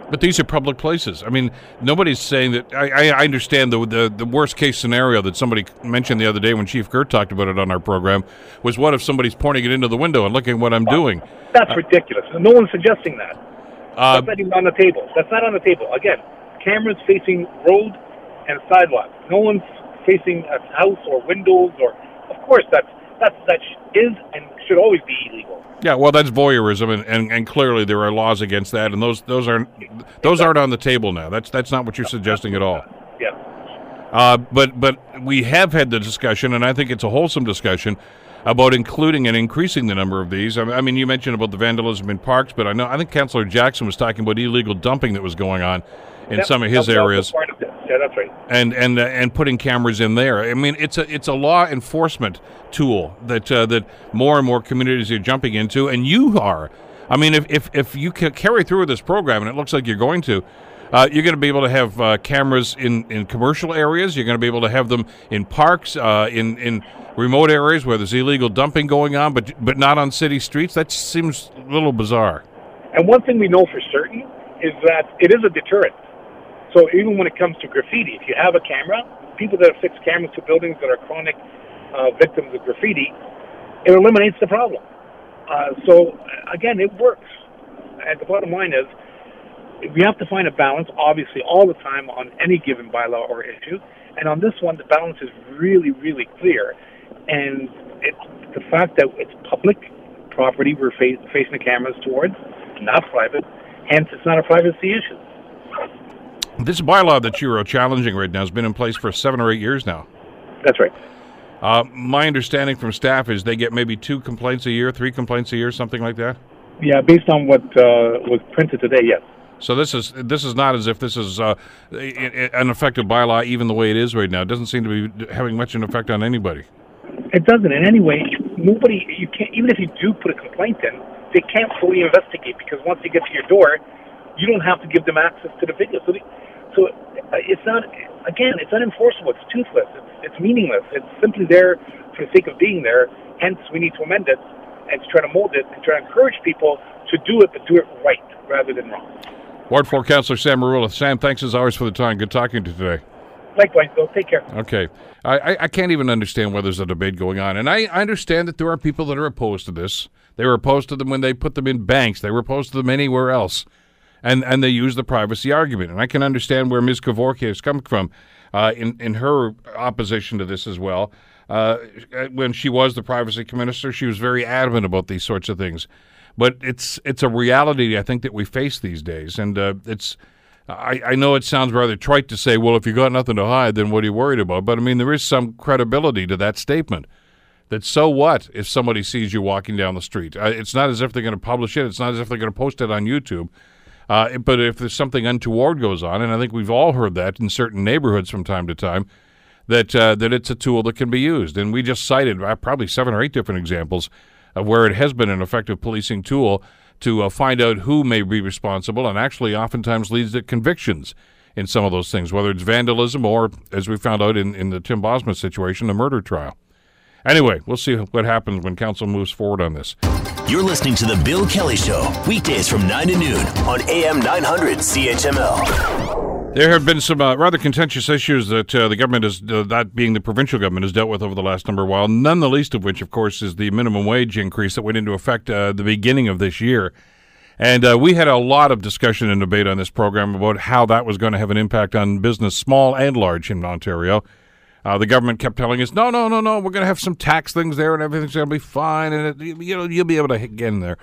Speaker 2: But these are public places. I mean, nobody's saying that. I, I understand the, the, the worst case scenario that somebody mentioned the other day when Chief Girt talked about it on our program was what if somebody's pointing it into the window and looking at what I'm doing?
Speaker 4: That's uh, ridiculous. No one's suggesting that. Uh, That's not even on the table. That's not on the table. Again, cameras facing road and sidewalk. No one's facing a house or windows or. Of course, that's that's that is and should always be illegal.
Speaker 2: Yeah, well, that's voyeurism, and, and, and clearly there are laws against that, and those those aren't those aren't on the table now. That's that's not what you're suggesting at all.
Speaker 4: Yeah.
Speaker 2: Uh, but but we have had the discussion, and I think it's a wholesome discussion about including and increasing the number of these. I mean, you mentioned about the vandalism in parks, but I know I think Councillor Jackson was talking about illegal dumping that was going on in some of his areas.
Speaker 4: Of yeah, that's right.
Speaker 2: And and uh, and putting cameras in there. I mean, it's a it's a law enforcement tool that uh, that more and more communities are jumping into, and you are. I mean, if if if you can carry through with this program, and it looks like you're going to. Uh, you're going to be able to have uh, cameras in, in commercial areas. You're going to be able to have them in parks, uh, in in remote areas where there's illegal dumping going on, but but not on city streets. That seems a little bizarre.
Speaker 4: And one thing we know for certain is that it is a deterrent. So even when it comes to graffiti, if you have a camera, people that fixed cameras to buildings that are chronic uh, victims of graffiti, it eliminates the problem. Uh, so again, it works. And the bottom line is, we have to find a balance, obviously, all the time on any given bylaw or issue. And on this one, the balance is really, really clear. And it's the fact that it's public property we're fa- facing the cameras towards, not private. Hence, it's not a privacy issue.
Speaker 2: This bylaw that you're challenging right now has been in place for seven or eight years now.
Speaker 4: That's right.
Speaker 2: Uh, my understanding from staff is they get maybe two complaints a year, three complaints a year, something like that.
Speaker 4: Yeah, based on what uh, was printed today, yes.
Speaker 2: So this is this is not as if this is uh, an effective bylaw, even the way it is right now. It doesn't seem to be having much of an effect on anybody.
Speaker 4: It doesn't in any way. Nobody, you can't. Even if you do put a complaint in, they can't fully investigate because once they get to your door, you don't have to give them access to the video. So, they, so uh, it's not. Again, it's unenforceable. It's toothless. It's, it's meaningless. It's simply there for the sake of being there. Hence, we need to amend it and to try to mold it and try to encourage people to do it, but do it right rather than wrong.
Speaker 2: Ward 4 Councillor Sam Merulla. Sam, thanks as always for the time. Good talking to you today.
Speaker 4: Likewise, Bill. Take care.
Speaker 2: Okay. I, I can't even understand why there's a debate going on. And I, I understand that there are people that are opposed to this. They were opposed to them when they put them in banks, they were opposed to them anywhere else. And, and they use the privacy argument. And I can understand where Ms. Cavoukian is coming from uh, in, in her opposition to this as well. Uh, when she was the privacy minister, she was very adamant about these sorts of things. But it's it's a reality I think that we face these days, and uh, it's. I, I know it sounds rather trite to say, well, if you got nothing to hide, then what are you worried about? But I mean, there is some credibility to that statement. That so what if somebody sees you walking down the street? Uh, it's not as if they're going to publish it. It's not as if they're going to post it on YouTube. Uh, but if there's something untoward goes on, and I think we've all heard that in certain neighborhoods from time to time, that uh, that it's a tool that can be used. And we just cited uh, probably seven or eight different examples of where it has been an effective policing tool to uh, find out who may be responsible, and actually oftentimes leads to convictions in some of those things, whether it's vandalism or, as we found out in, in the Tim Bosma situation, a murder trial. Anyway, we'll see what happens when council moves forward on this.
Speaker 1: You're listening to The Bill Kelly Show, weekdays from 9 to noon on AM 900 CHML.
Speaker 2: There have been some uh, rather contentious issues that uh, the government is, uh, that being the provincial government, has dealt with over the last number of while. None the least of which, of course, is the minimum wage increase that went into effect uh, the beginning of this year. And uh, we had a lot of discussion and debate on this program about how that was going to have an impact on business, small and large, in Ontario. Uh, the government kept telling us, no, no, no, no, we're going to have some tax things there and everything's going to be fine and it, you know you'll be able to get in there.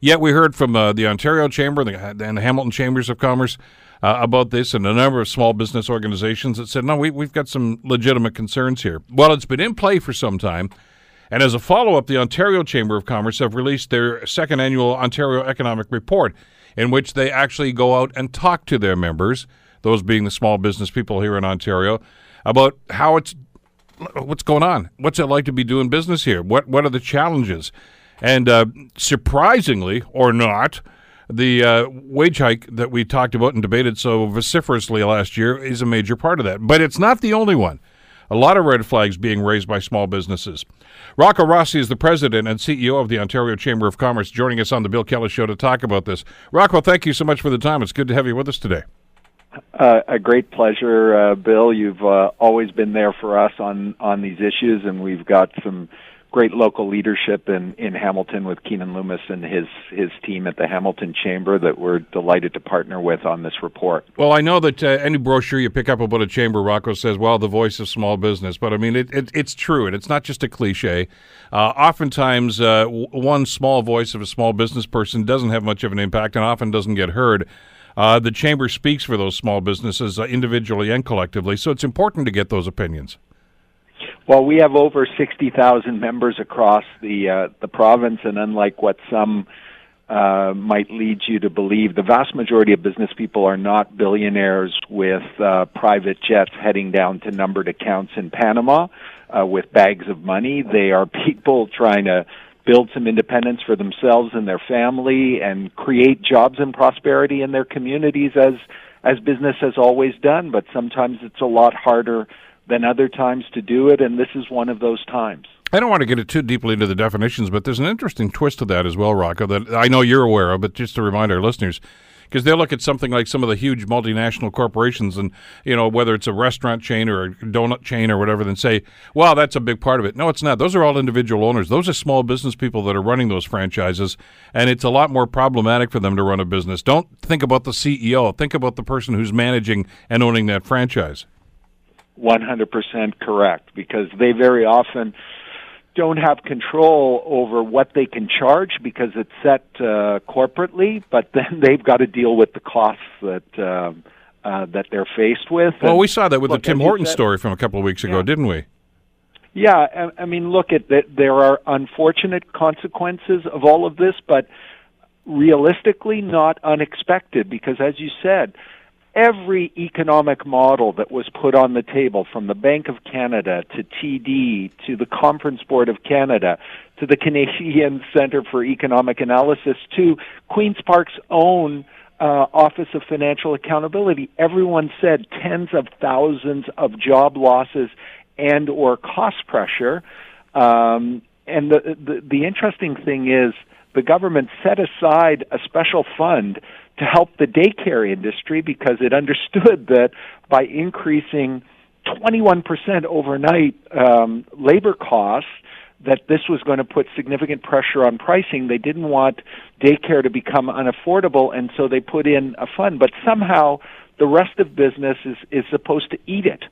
Speaker 2: Yet we heard from uh, the Ontario Chamber and the, and the Hamilton Chambers of Commerce uh, about this and a number of small business organizations that said, no, we, we've got some legitimate concerns here. Well, it's been in play for some time. And as a follow up, the Ontario Chamber of Commerce have released their second annual Ontario Economic Report, in which they actually go out and talk to their members, those being the small business people here in Ontario, about how it's what's going on, what's it like to be doing business here, what what are the challenges, and uh, surprisingly or not, the uh, wage hike that we talked about and debated so vociferously last year is a major part of that. But it's not the only one. A lot of red flags being raised by small businesses. Rocco Rossi is the president and CEO of the Ontario Chamber of Commerce, joining us on the Bill Kelly Show to talk about this. Rocco, thank you so much for the time. It's good to have you with us today.
Speaker 5: A great pleasure, uh, Bill. You've uh, always been there for us on on these issues, and we've got some great local leadership in, in Hamilton with Keanin Loomis and his his team at the Hamilton Chamber that we're delighted to partner with on this report.
Speaker 2: Well, I know that uh, any brochure you pick up about a chamber, Rocco says, "Well, the voice of small business," but I mean, it, it it's true, and it's not just a cliche. Uh, oftentimes, uh, one small voice of a small business person doesn't have much of an impact, and often doesn't get heard. Uh, the chamber speaks for those small businesses uh, individually and collectively, so it's important to get those opinions.
Speaker 5: Well, we have over 60,000 members across the uh, the province, and unlike what some uh, might lead you to believe, the vast majority of business people are not billionaires with uh, private jets heading down to numbered accounts in Panama uh, with bags of money. They are <laughs> people trying to build some independence for themselves and their family and create jobs and prosperity in their communities as as business has always done but sometimes it's a lot harder than other times to do it, and this is one of those times.
Speaker 2: I don't want to get it too deeply into the definitions, but there's an interesting twist to that as well, Rocco, that I know you're aware of, but just to remind our listeners, because they'll look at something like some of the huge multinational corporations and, you know, whether it's a restaurant chain or a donut chain or whatever, then say, well, that's a big part of it. No, it's not. Those are all individual owners. Those are small business people that are running those franchises, and it's a lot more problematic for them to run a business. Don't think about the CEO. Think about the person who's managing and owning that franchise.
Speaker 5: 100% correct because they very often don't have control over what they can charge because it's set uh, corporately, but then <laughs> they've got to deal with the costs that um, uh, that they're faced with.
Speaker 2: Well, and we saw that with look, the Tim Horton said, story from a couple of weeks ago, yeah. didn't we?
Speaker 5: Yeah, I, I mean, look at that. There are unfortunate consequences of all of this, but realistically, not unexpected. Because, as you said, every economic model that was put on the table, from the Bank of Canada to TD to the Conference Board of Canada to the Canadian <laughs> Centre for Economic Analysis to Queen's Park's own uh, Office of Financial Accountability, everyone said tens of thousands of job losses and or cost pressure. Um, and the, the the interesting thing is the government set aside a special fund to help the daycare industry because it understood <laughs> that by increasing 21% overnight um, labor costs, that this was going to put significant pressure on pricing. They didn't want daycare to become unaffordable, and so they put in a fund. But somehow the rest of business is, is supposed to eat it.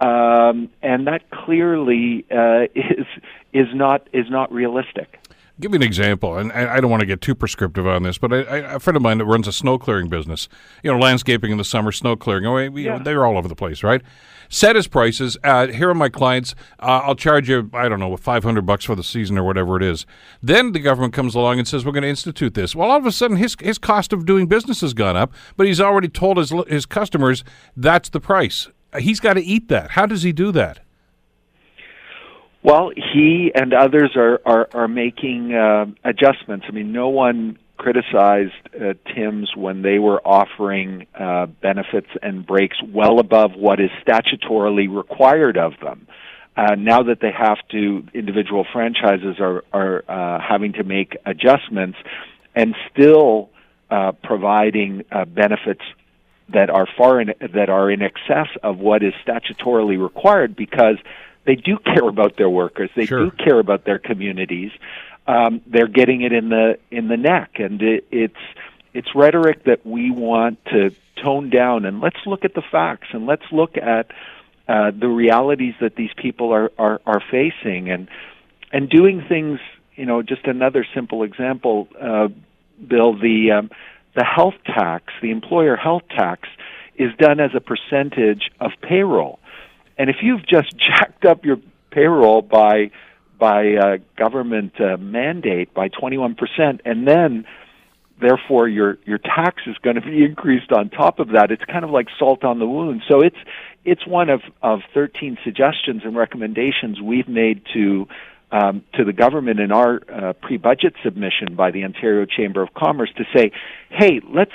Speaker 5: Um, and that clearly uh, <laughs> is is not is not realistic.
Speaker 2: Give me an example, and I don't want to get too prescriptive on this, but I, I, a friend of mine that runs a snow clearing business, you know, landscaping in the summer, snow clearing. Oh, we, yeah. they're all over the place, right? Set his prices. Uh, here are my clients. Uh, I'll charge you, I don't know, five hundred bucks for the season or whatever it is. Then the government comes along and says we're going to institute this. Well, all of a sudden his his cost of doing business has gone up, but he's already told his his customers that's the price. He's got to eat that. How does he do that?
Speaker 5: Well, he and others are are, are making uh, adjustments. I mean, no one criticized uh, Tim's when they were offering uh, benefits and breaks well above what is statutorily required of them. Uh, now that they have to, individual franchises are are uh, having to make adjustments, and still uh, providing uh, benefits that are far in, that are in excess of what is statutorily required because they do care about their workers. They
Speaker 2: sure.
Speaker 5: do care about their communities. Um, they're getting it in the in the neck, and it, it's it's rhetoric that we want to tone down. And let's look at the facts, and let's look at uh, the realities that these people are, are are facing, and and doing things. You know, just another simple example, uh, Bill. The um, the health tax, the employer health tax, is done as a percentage of payroll. And if you've just jacked up your payroll by by uh, government uh, mandate by 21%, and then therefore your your tax is going to be <laughs> increased on top of that. It's kind of like salt on the wound. So it's it's one of of 13 suggestions and recommendations we've made to um, to the government in our uh, pre-budget submission by the Ontario Chamber of Commerce to say, hey, let's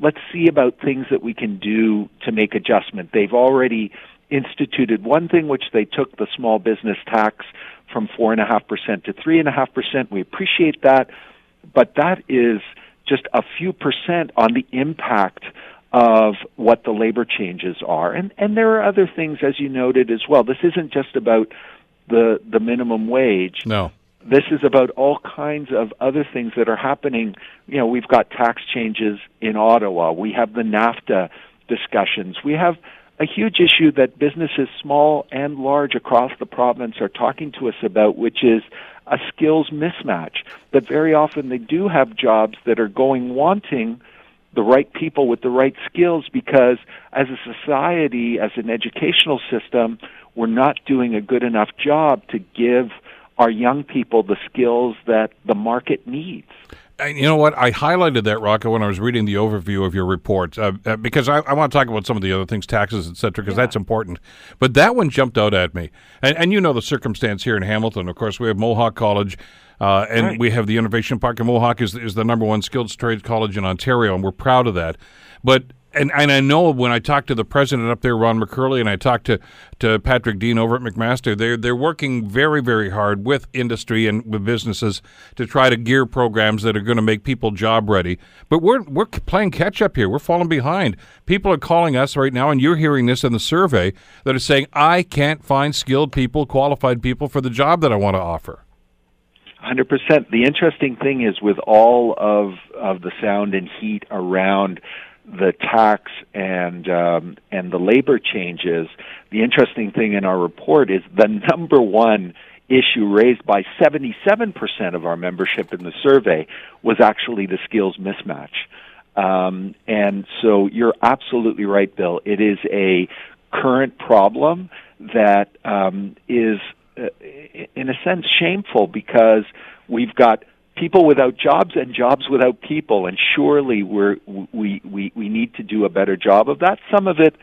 Speaker 5: let's see about things that we can do to make adjustment. They've already instituted one thing, which they took the small business tax from four and a half percent to three and a half percent. We appreciate that, but that is just a few percent on the impact of what the labor changes are. And and there are other things as you noted as well. This isn't just about the the minimum wage.
Speaker 2: No.
Speaker 5: This is about all kinds of other things that are happening. You know, we've got tax changes in Ottawa. We have the NAFTA discussions. We have a huge issue that businesses, small and large across the province, are talking to us about, which is a skills mismatch. That very often they do have jobs that are going wanting the right people with the right skills because as a society, as an educational system, we're not doing a good enough job to give our young people the skills that the market needs
Speaker 2: you know what? I highlighted that, Rocco, when I was reading the overview of your report, uh, uh, because I, I, want to talk about some of the other things, taxes, et cetera, because yeah. that's important. But that one jumped out at me. And, and, you know the circumstance here in Hamilton. Of course, we have Mohawk College, uh, and right. we have the Innovation Park. And Mohawk is, is the number one skilled trades college in Ontario, and we're proud of that. But and and I know when I talked to the president up there, Ron McKerlie, and I talked to, to Patrick Deane over at McMaster, they're they're working very very hard with industry and with businesses to try to gear programs that are going to make people job ready. But we're we're playing catch up here. We're falling behind. People are calling us right now, and you're hearing this in the survey that are saying I can't find skilled people, qualified people for the job that I want to offer.
Speaker 5: 100%. The interesting thing is with all of of the sound and heat around the tax and um, and the labor changes, the interesting thing in our report is the number one issue raised by 77% of our membership in the survey was actually the skills mismatch. Um, and so you're absolutely right, Bill. It is a current problem that um, is uh, in a sense, shameful because we've got people without jobs and jobs without people, and surely we're, we we we need to do a better job of that. Some of it,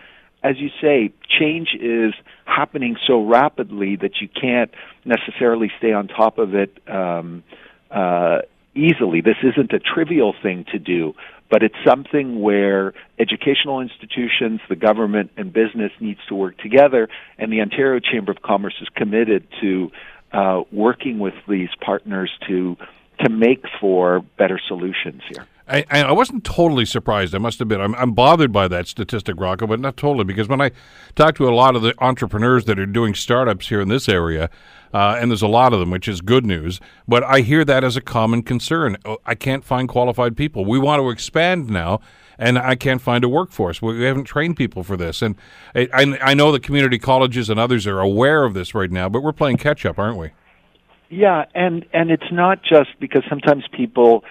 Speaker 5: as you say, change is happening so rapidly that you can't necessarily stay on top of it um, uh, easily. This isn't a trivial thing to do, but it's something where educational institutions, the government, and business needs to work together. And the Ontario Chamber of Commerce is committed to uh, working with these partners to to make for better solutions here.
Speaker 2: I, I wasn't totally surprised. I must admit, I'm, I'm bothered by that statistic, Rocco, but not totally because when I talk to a lot of the entrepreneurs that are doing startups here in this area, uh, and there's a lot of them, which is good news. But I hear that as a common concern. Oh, I can't find qualified people. We want to expand now, and I can't find a workforce. We haven't trained people for this, and I, I know the community colleges and others are aware of this right now. But we're playing catch up, aren't we?
Speaker 5: Yeah, and and it's not just because sometimes people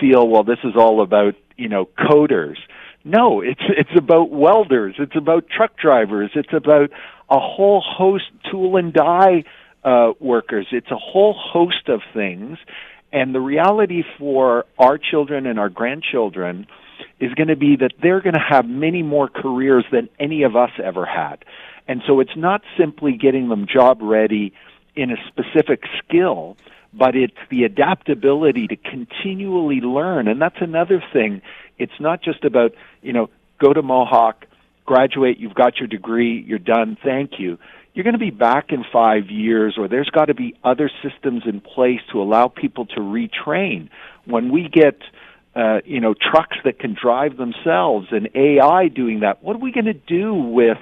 Speaker 5: feel, well, this is all about you know coders. No, it's it's about welders. It's about truck drivers. It's about a whole host tool and die uh, workers. It's a whole host of things, and the reality for our children and our grandchildren is going to be that they're going to have many more careers than any of us ever had. And so it's not simply getting them job ready in a specific skill, but it's the adaptability to continually learn. And that's another thing. It's not just about, you know, go to Mohawk, graduate, you've got your degree, you're done, thank you. You're going to be back in five years, or there's got to be other systems in place to allow people to retrain. When we get uh, you know, trucks that can drive themselves and AI doing that. What are we going to do with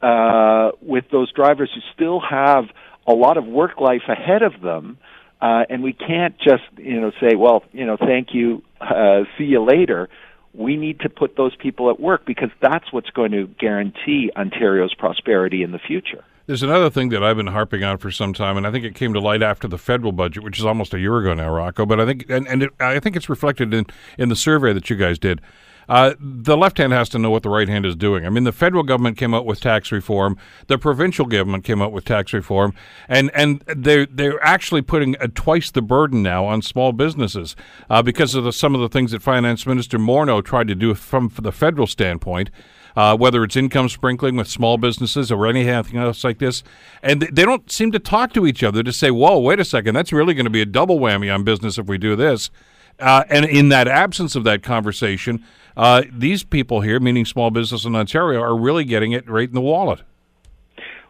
Speaker 5: uh, with those drivers who still have a lot of work life ahead of them? Uh, and we can't just you know say, well, you know, thank you, uh, see you later. We need to put those people at work because that's what's going to guarantee Ontario's prosperity in the future.
Speaker 2: There's another thing that I've been harping on for some time, and I think it came to light after the federal budget, which is almost a year ago now, Rocco. But I think, and, and it, I think it's reflected in, in the survey that you guys did. Uh, the left hand has to know what the right hand is doing. I mean, the federal government came out with tax reform, the provincial government came out with tax reform, and and they're they're actually putting a, twice the burden now on small businesses uh, because of the, some of the things that Finance Minister Morneau tried to do from the federal standpoint uh, whether it's income sprinkling with small businesses or anything else like this. And they don't seem to talk to each other to say, whoa, wait a second, that's really going to be a double whammy on business if we do this. Uh, and in that absence of that conversation, uh, these people here, meaning small business in Ontario, are really getting it right in the wallet.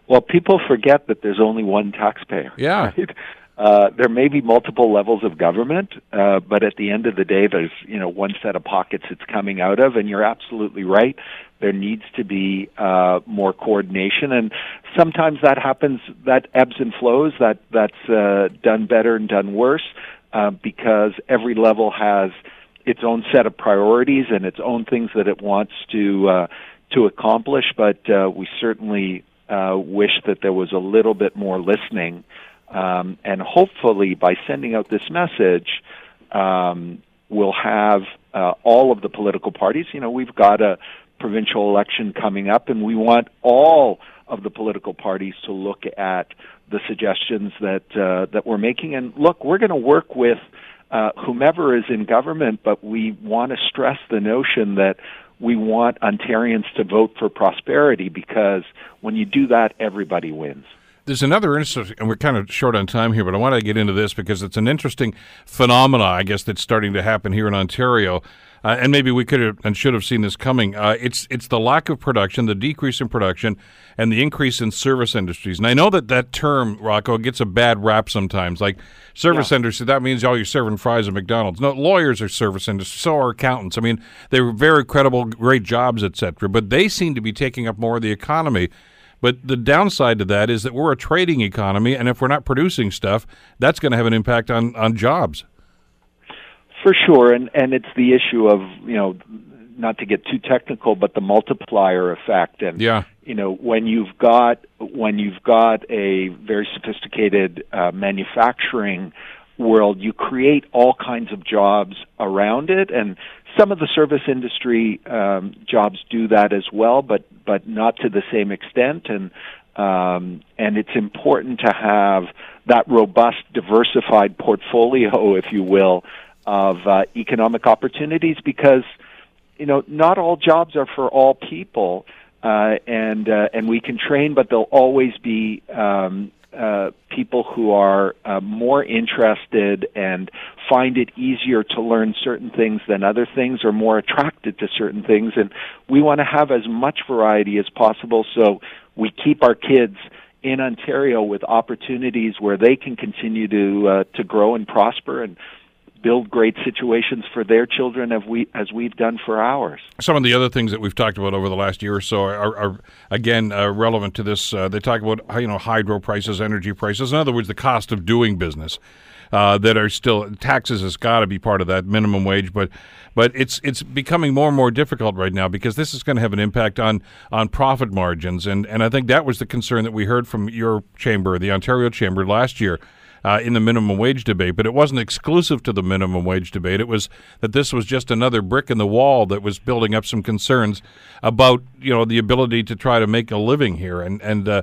Speaker 5: Well, people forget that there's only one taxpayer.
Speaker 2: Yeah. <laughs>
Speaker 5: Right? Uh, there may be multiple levels of government, uh, but at the end of the day, there's you know one set of pockets it's coming out of, and you're absolutely right. There needs to be uh, more coordination, and sometimes that happens. That ebbs and flows. That that's uh, done better and done worse uh, because every level has its own set of priorities and its own things that it wants to uh, to accomplish. But uh, we certainly uh, wish that there was a little bit more listening um, and hopefully, by sending out this message, um, we'll have uh, all of the political parties. You know, we've got a provincial election coming up, and we want all of the political parties to look at the suggestions that uh, that we're making. And look, we're going to work with uh, whomever is in government, but we want to stress the notion that we want Ontarians to vote for prosperity because when you do that, everybody wins.
Speaker 2: There's another interesting, and we're kind of short on time here, but I want to get into this because it's an interesting phenomenon, I guess, that's starting to happen here in Ontario. Uh, and maybe we could have and should have seen this coming. Uh, it's it's the lack of production, the decrease in production, and the increase in service industries. And I know that that term, Rocco, gets a bad rap sometimes. Like service yeah. industry, that means all you're serving fries at McDonald's. No, lawyers are service industry, so are accountants. I mean, they're very credible, great jobs, etc. But they seem to be taking up more of the economy. But the downside to that is that we're a trading economy, and if we're not producing stuff, that's going to have an impact on, on jobs.
Speaker 5: For sure, and and it's the issue of you know not to get too technical, but the multiplier effect, and
Speaker 2: yeah.
Speaker 5: you know when you've got when you've got a very sophisticated uh, manufacturing world, you create all kinds of jobs around it, and some of the service industry um, jobs do that as well, but but not to the same extent. And Um, and it's important to have that robust, diversified portfolio, <laughs> if you will, of uh, economic opportunities because you know not all jobs are for all people, uh, and uh, and we can train, but there'll always be um, uh, people who are uh, more interested and find it easier to learn certain things than other things, or more attracted to certain things, and we want to have as much variety as possible so we keep our kids in Ontario with opportunities where they can continue to uh, to grow and prosper and build great situations for their children as we as we've done for ours.
Speaker 2: Some of the other things that we've talked about over the last year or so are, are again uh, relevant to this. Uh, they talk about you know hydro prices, energy prices. In other words, the cost of doing business. Uh, that are still taxes has got to be part of that minimum wage, but but it's it's becoming more and more difficult right now because this is going to have an impact on on profit margins, and and I think that was the concern that we heard from your chamber, the Ontario chamber last year uh, in the minimum wage debate, but it wasn't exclusive to the minimum wage debate. It was that this was just another brick in the wall that was building up some concerns about you know the ability to try to make a living here, and and uh,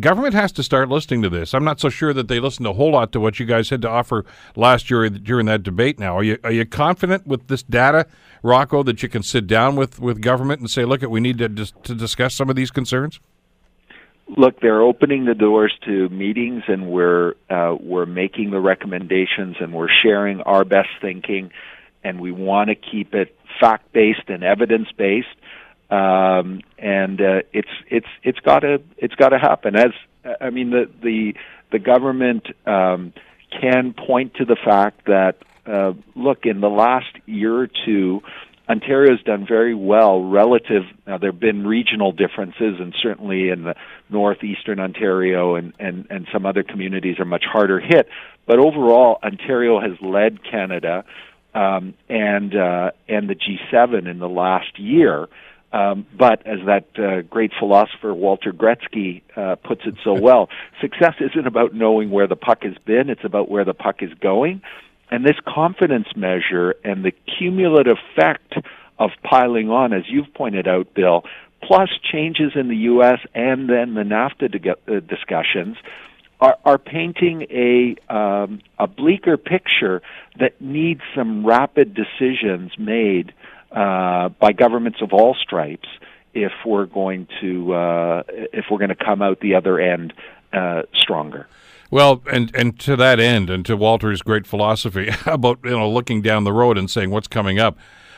Speaker 2: government has to start listening to this. I'm not so sure that they listened a whole lot to what you guys had to offer last year during that debate. Now, are you are you confident with this data, Rocco, that you can sit down with with government and say, look, we need to dis- to discuss some of these concerns?
Speaker 5: Look, they're opening the doors to meetings, and we're uh, we're making the recommendations, and we're sharing our best thinking, and we want to keep it fact based and evidence based. Um, and uh, it's it's it's got to it's got to happen. As I mean, the the the government um, can point to the fact that uh, look in the last year or two Ontario's done very well relative. Now, there have been regional differences, and certainly in the northeastern Ontario and, and, and some other communities are much harder hit. But overall, Ontario has led Canada um, and uh, and the G7 in the last year. Um, but as that uh, great philosopher Walter Gretzky uh, puts it so <laughs> well, success isn't about knowing where the puck has been; it's about where the puck is going. And this confidence measure and the cumulative effect of piling on, as you've pointed out, Bill, plus changes in the U.S. and then the NAFTA uh, discussions, are, are painting a um, a bleaker picture that needs some rapid decisions made uh, by governments of all stripes if we're going to uh, if we're going to come out the other end uh, stronger.
Speaker 2: Well, and and to that end, and to Walter's great philosophy <laughs> about you know looking down the road and saying what's coming up,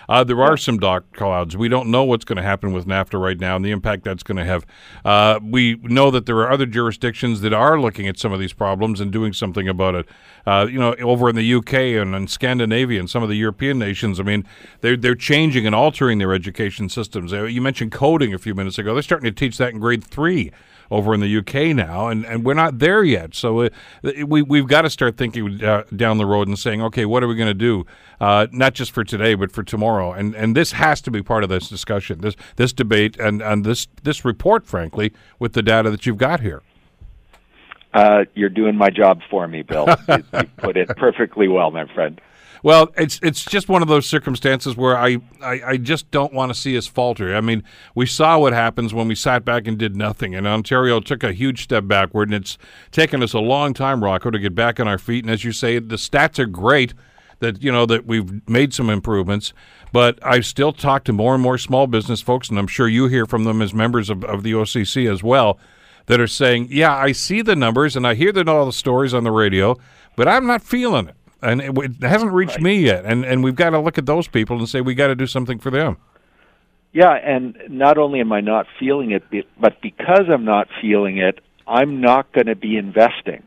Speaker 2: uh, there are some dark clouds. We don't know what's going to happen with NAFTA right now and the impact that's going to have. Uh, we know that there are other jurisdictions that are looking at some of these problems and doing something about it. Uh, you know, over in the UK and in Scandinavia and some of the European nations, I mean, they're they're changing and altering their education systems. Uh, you mentioned coding a few minutes ago. They're starting to teach that in grade three over in the UK now, and, and we're not there yet. So uh, we we've got to start thinking uh, down the road and saying, okay, what are we going to do, uh, not just for today, but for tomorrow? And and this has to be part of this discussion, this this debate, and and this this report, frankly, with the data that you've got here.
Speaker 5: Uh, you're doing my job for me, Bill. <laughs> you, you put it perfectly well, my friend.
Speaker 2: Well, it's it's just one of those circumstances where I, I, I just don't want to see us falter. I mean, we saw what happens when we sat back and did nothing, and Ontario took a huge step backward, and it's taken us a long time, Rocco, to get back on our feet. And as you say, the stats are great that you know that we've made some improvements, but I've still talk to more and more small business folks, and I'm sure you hear from them as members of, of the OCC as well, that are saying, "Yeah, I see the numbers and I hear all the stories on the radio, but I'm not feeling it." And it, it hasn't reached right. me yet. And and we've got to look at those people and say we got to do something for them.
Speaker 5: Yeah, and not only am I not feeling it, but because I'm not feeling it, I'm not going to be investing.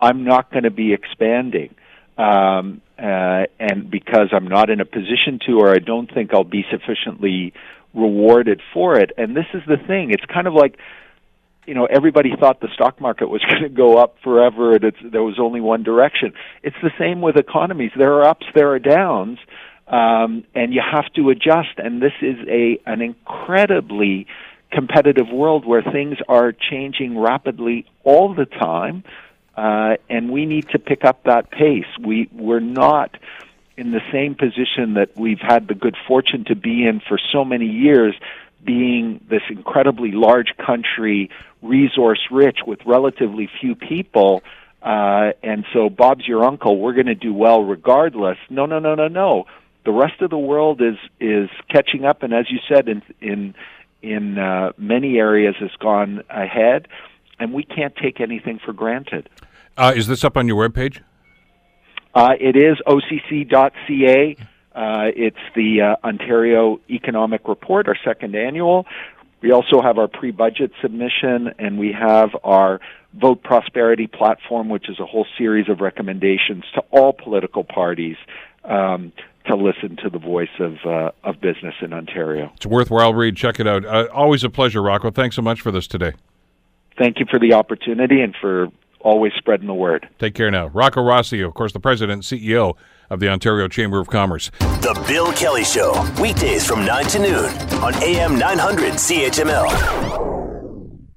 Speaker 5: I'm not going to be expanding. Um, uh, and because I'm not in a position to, or I don't think I'll be sufficiently rewarded for it. And this is the thing. It's kind of like you know everybody thought the stock market was <laughs> going to go up forever and it's, there was only one direction. It's the same with economies. There are ups there are downs um, and you have to adjust. And this is a an incredibly competitive world where things are changing rapidly all the time uh, and we need to pick up that pace. We we're not in the same position that we've had the good fortune to be in for so many years being this incredibly large country, resource rich with relatively few people, uh, and so Bob's your uncle. We're going to do well regardless. No, no, no, no, no. The rest of the world is is catching up, and as you said, in in in uh, many areas has gone ahead, and we can't take anything for granted.
Speaker 2: Uh, is this up on your webpage?
Speaker 5: Uh, it is occ.ca. Uh, it's the uh, Ontario Economic Report, our second annual. We also have our pre-budget submission, and we have our Vote Prosperity platform, which is a whole series of recommendations to all political parties um, to listen to the voice of uh, of business in Ontario.
Speaker 2: It's a worthwhile read. Check it out. Uh, always a pleasure, Rocco. Thanks so much for this today.
Speaker 5: Thank you for the opportunity and for always spreading the word.
Speaker 2: Take care now. Rocco Rossi, of course, the president and CEO of the Ontario Chamber of Commerce.
Speaker 1: The Bill Kelly Show, weekdays from 9 to noon on AM 900 CHML.